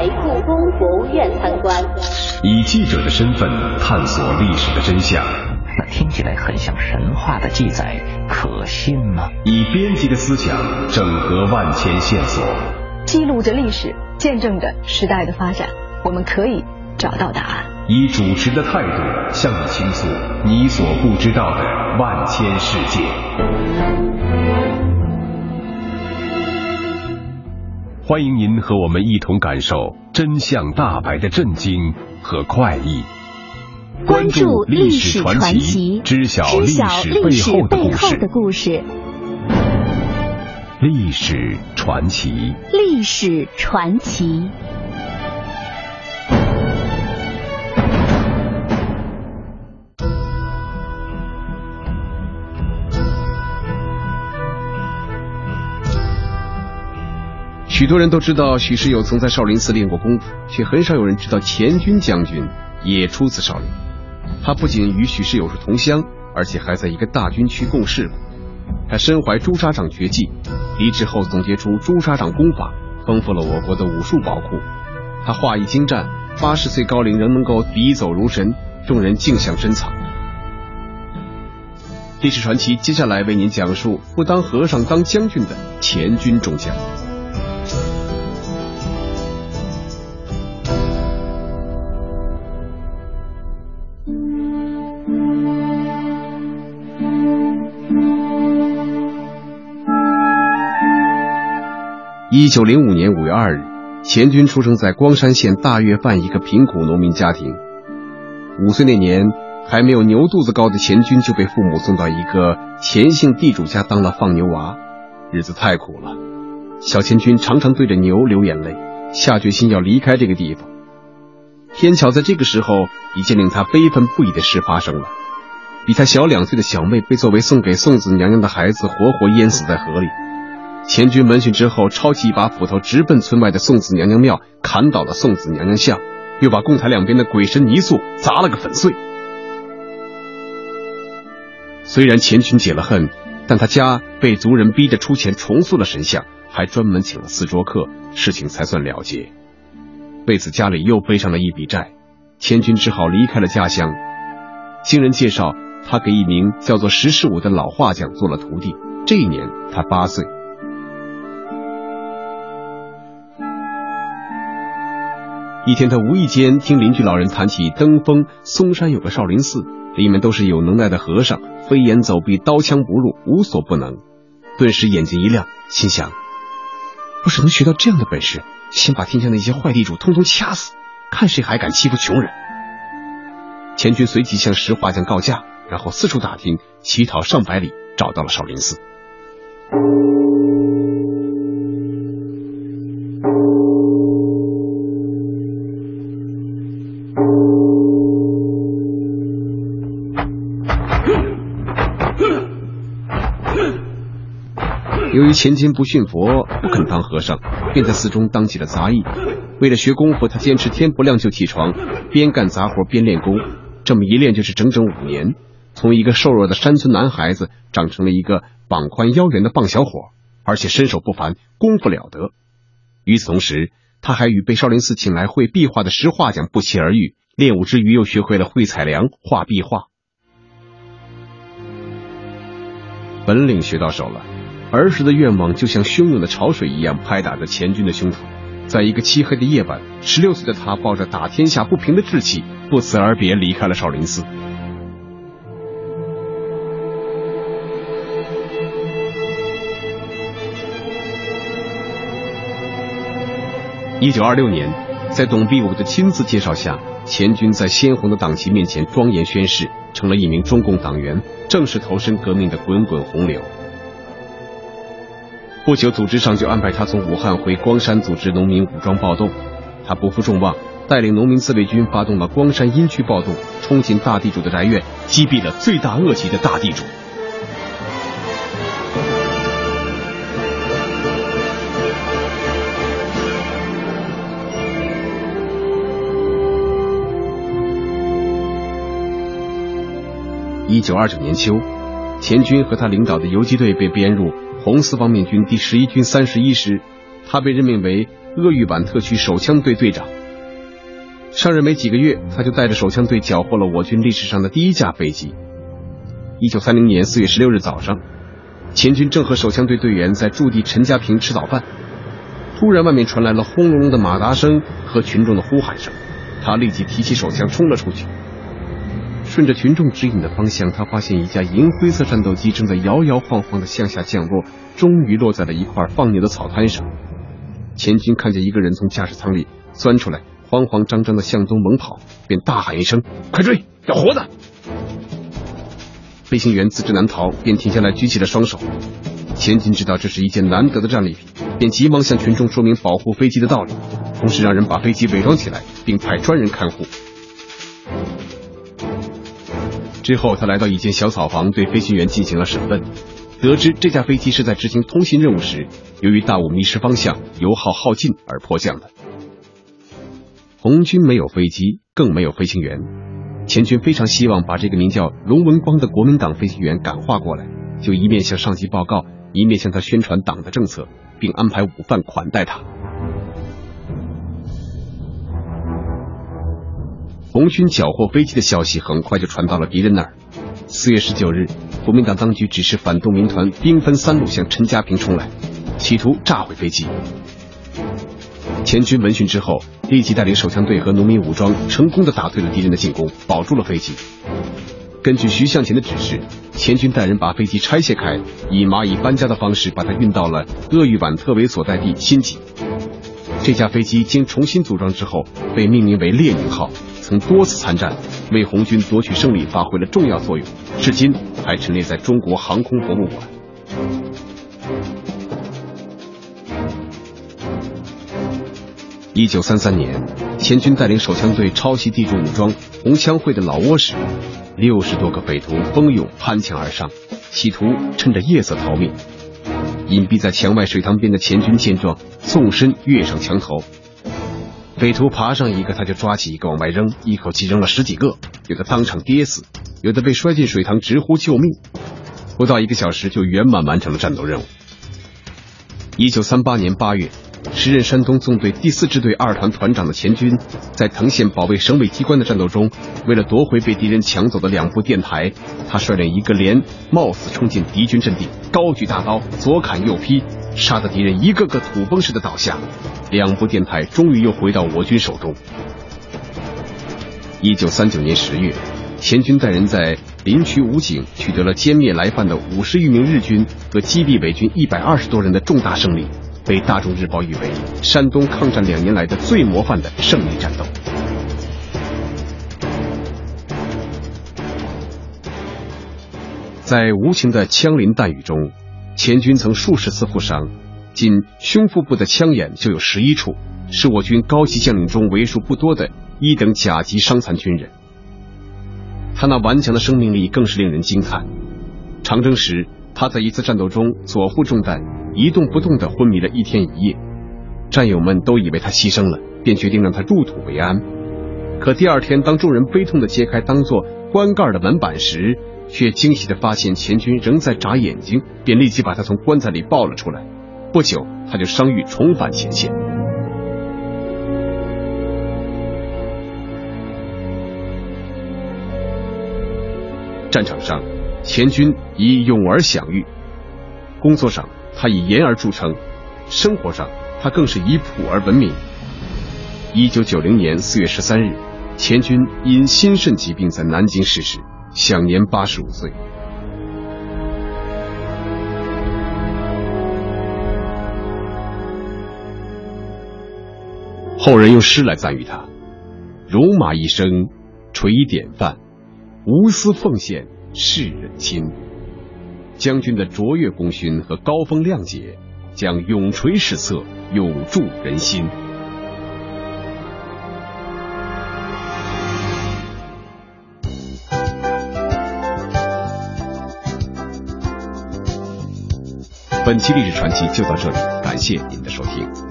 来故宫博物院参观，以记者的身份探索历史的真相。那听起来很像神话的记载，可信吗？以编辑的思想整合万千线索，记录着历史，见证着时代的发展，我们可以找到答案。以主持的态度向你倾诉你所不知道的万千世界。欢迎您和我们一同感受真相大白的震惊和快意。关注历史传奇，知晓历史背后的故事。历史传奇，历史传奇。许多人都知道许世友曾在少林寺练过功夫，却很少有人知道钱军将军也出自少林。他不仅与许世友是同乡，而且还在一个大军区共事过。他身怀朱砂掌绝技，离职后总结出朱砂掌功法，丰富了我国的武术宝库。他画艺精湛，八十岁高龄仍能够笔走如神，众人竞相珍藏。历史传奇接下来为您讲述不当和尚当将军的钱军中将。一九零五年五月二日，钱军出生在光山县大岳范一个贫苦农民家庭。五岁那年，还没有牛肚子高的钱军就被父母送到一个钱姓地主家当了放牛娃，日子太苦了。小钱军常常对着牛流眼泪，下决心要离开这个地方。偏巧在这个时候，一件令他悲愤不已的事发生了：比他小两岁的小妹被作为送给送子娘娘的孩子活活淹死在河里。钱军闻讯之后，抄起一把斧头，直奔村外的宋子娘娘庙，砍倒了宋子娘娘像，又把供台两边的鬼神泥塑砸了个粉碎。虽然钱军解了恨，但他家被族人逼着出钱重塑了神像，还专门请了四桌客，事情才算了结。为此，家里又背上了一笔债，钱军只好离开了家乡。经人介绍，他给一名叫做石世武的老画匠做了徒弟。这一年，他八岁。一天，他无意间听邻居老人谈起登封嵩山有个少林寺，里面都是有能耐的和尚，飞檐走壁，刀枪不入，无所不能。顿时眼睛一亮，心想：要是能学到这样的本事，先把天下那些坏地主通通掐死，看谁还敢欺负穷人。钱军随即向石画匠告假，然后四处打听，乞讨上百里，找到了少林寺。由于前金不信佛，不肯当和尚，便在寺中当起了杂役。为了学功夫，他坚持天不亮就起床，边干杂活边练功。这么一练就是整整五年，从一个瘦弱的山村男孩子长成了一个膀宽腰圆的棒小伙，而且身手不凡，功夫了得。与此同时，他还与被少林寺请来会壁画的石画匠不期而遇，练武之余又学会了绘彩梁、画壁画，本领学到手了。儿时的愿望就像汹涌的潮水一样拍打着钱军的胸膛。在一个漆黑的夜晚，十六岁的他抱着打天下不平的志气，不辞而别，离开了少林寺。一九二六年，在董必武的亲自介绍下，钱军在鲜红的党旗面前庄严宣誓，成了一名中共党员，正式投身革命的滚滚洪流。不久，组织上就安排他从武汉回光山组织农民武装暴动。他不负众望，带领农民自卫军发动了光山阴区暴动，冲进大地主的宅院，击毙了罪大恶极的大地主。一九二九年秋，钱军和他领导的游击队被编入。红四方面军第十一军三十一师，他被任命为鄂豫皖特区手枪队队长。上任没几个月，他就带着手枪队缴获了我军历史上的第一架飞机。一九三零年四月十六日早上，钱军正和手枪队队员在驻地陈家坪吃早饭，突然外面传来了轰隆隆的马达声和群众的呼喊声，他立即提起手枪冲了出去。顺着群众指引的方向，他发现一架银灰色战斗机正在摇摇晃晃的向下降落，终于落在了一块放牛的草滩上。钱军看见一个人从驾驶舱里钻出来，慌慌张张的向东猛跑，便大喊一声：“快追，要活的！”飞行员自知难逃，便停下来举起了双手。钱军知道这是一件难得的战利品，便急忙向群众说明保护飞机的道理，同时让人把飞机伪装起来，并派专人看护。之后，他来到一间小草房，对飞行员进行了审问，得知这架飞机是在执行通信任务时，由于大雾迷失方向、油耗耗尽而迫降的。红军没有飞机，更没有飞行员，钱军非常希望把这个名叫龙文光的国民党飞行员感化过来，就一面向上级报告，一面向他宣传党的政策，并安排午饭款待他。红军缴获飞机的消息很快就传到了敌人那儿。四月十九日，国民党当局指示反动民团兵分三路向陈家坪冲来，企图炸毁飞机。钱军闻讯之后，立即带领手枪队和农民武装，成功的打退了敌人的进攻，保住了飞机。根据徐向前的指示，钱军带人把飞机拆卸开，以蚂蚁搬家的方式把它运到了鄂豫皖特委所在地新集。这架飞机经重新组装之后，被命名为猎鹰号。曾多次参战，为红军夺取胜利发挥了重要作用，至今还陈列在中国航空博物馆。一九三三年，钱军带领手枪队抄袭地主武装红枪会的老窝时，六十多个匪徒蜂拥攀墙而上，企图趁着夜色逃命。隐蔽在墙外水塘边的钱军见状，纵身跃上墙头。匪徒爬上一个，他就抓起一个往外扔，一口气扔了十几个，有的当场跌死，有的被摔进水塘直呼救命。不到一个小时就圆满完成了战斗任务。一九三八年八月，时任山东纵队第四支队二团团长的钱军，在藤县保卫省委机关的战斗中，为了夺回被敌人抢走的两部电台，他率领一个连冒死冲进敌军阵地，高举大刀，左砍右劈。杀得敌人一个个土崩似的倒下，两部电台终于又回到我军手中。一九三九年十月，钱军带人在临朐武警取得了歼灭来犯的五十余名日军和击毙伪军一百二十多人的重大胜利，被《大众日报》誉为山东抗战两年来的最模范的胜利战斗。在无情的枪林弹雨中。钱军曾数十次负伤，仅胸腹部的枪眼就有十一处，是我军高级将领中为数不多的一等甲级伤残军人。他那顽强的生命力更是令人惊叹。长征时，他在一次战斗中左腹中弹，一动不动的昏迷了一天一夜，战友们都以为他牺牲了，便决定让他入土为安。可第二天，当众人悲痛的揭开当做棺盖的门板时，却惊喜的发现钱军仍在眨眼睛，便立即把他从棺材里抱了出来。不久，他就伤愈，重返前线。战场上，钱军以勇而享誉；工作上，他以严而著称；生活上，他更是以朴而闻名。一九九零年四月十三日，钱军因心肾疾病在南京逝世。享年八十五岁。后人用诗来赞誉他：戎马一生垂典范，无私奉献世人亲。将军的卓越功勋和高风亮节，将永垂史册，永驻人心。本期历史传奇就到这里，感谢您的收听。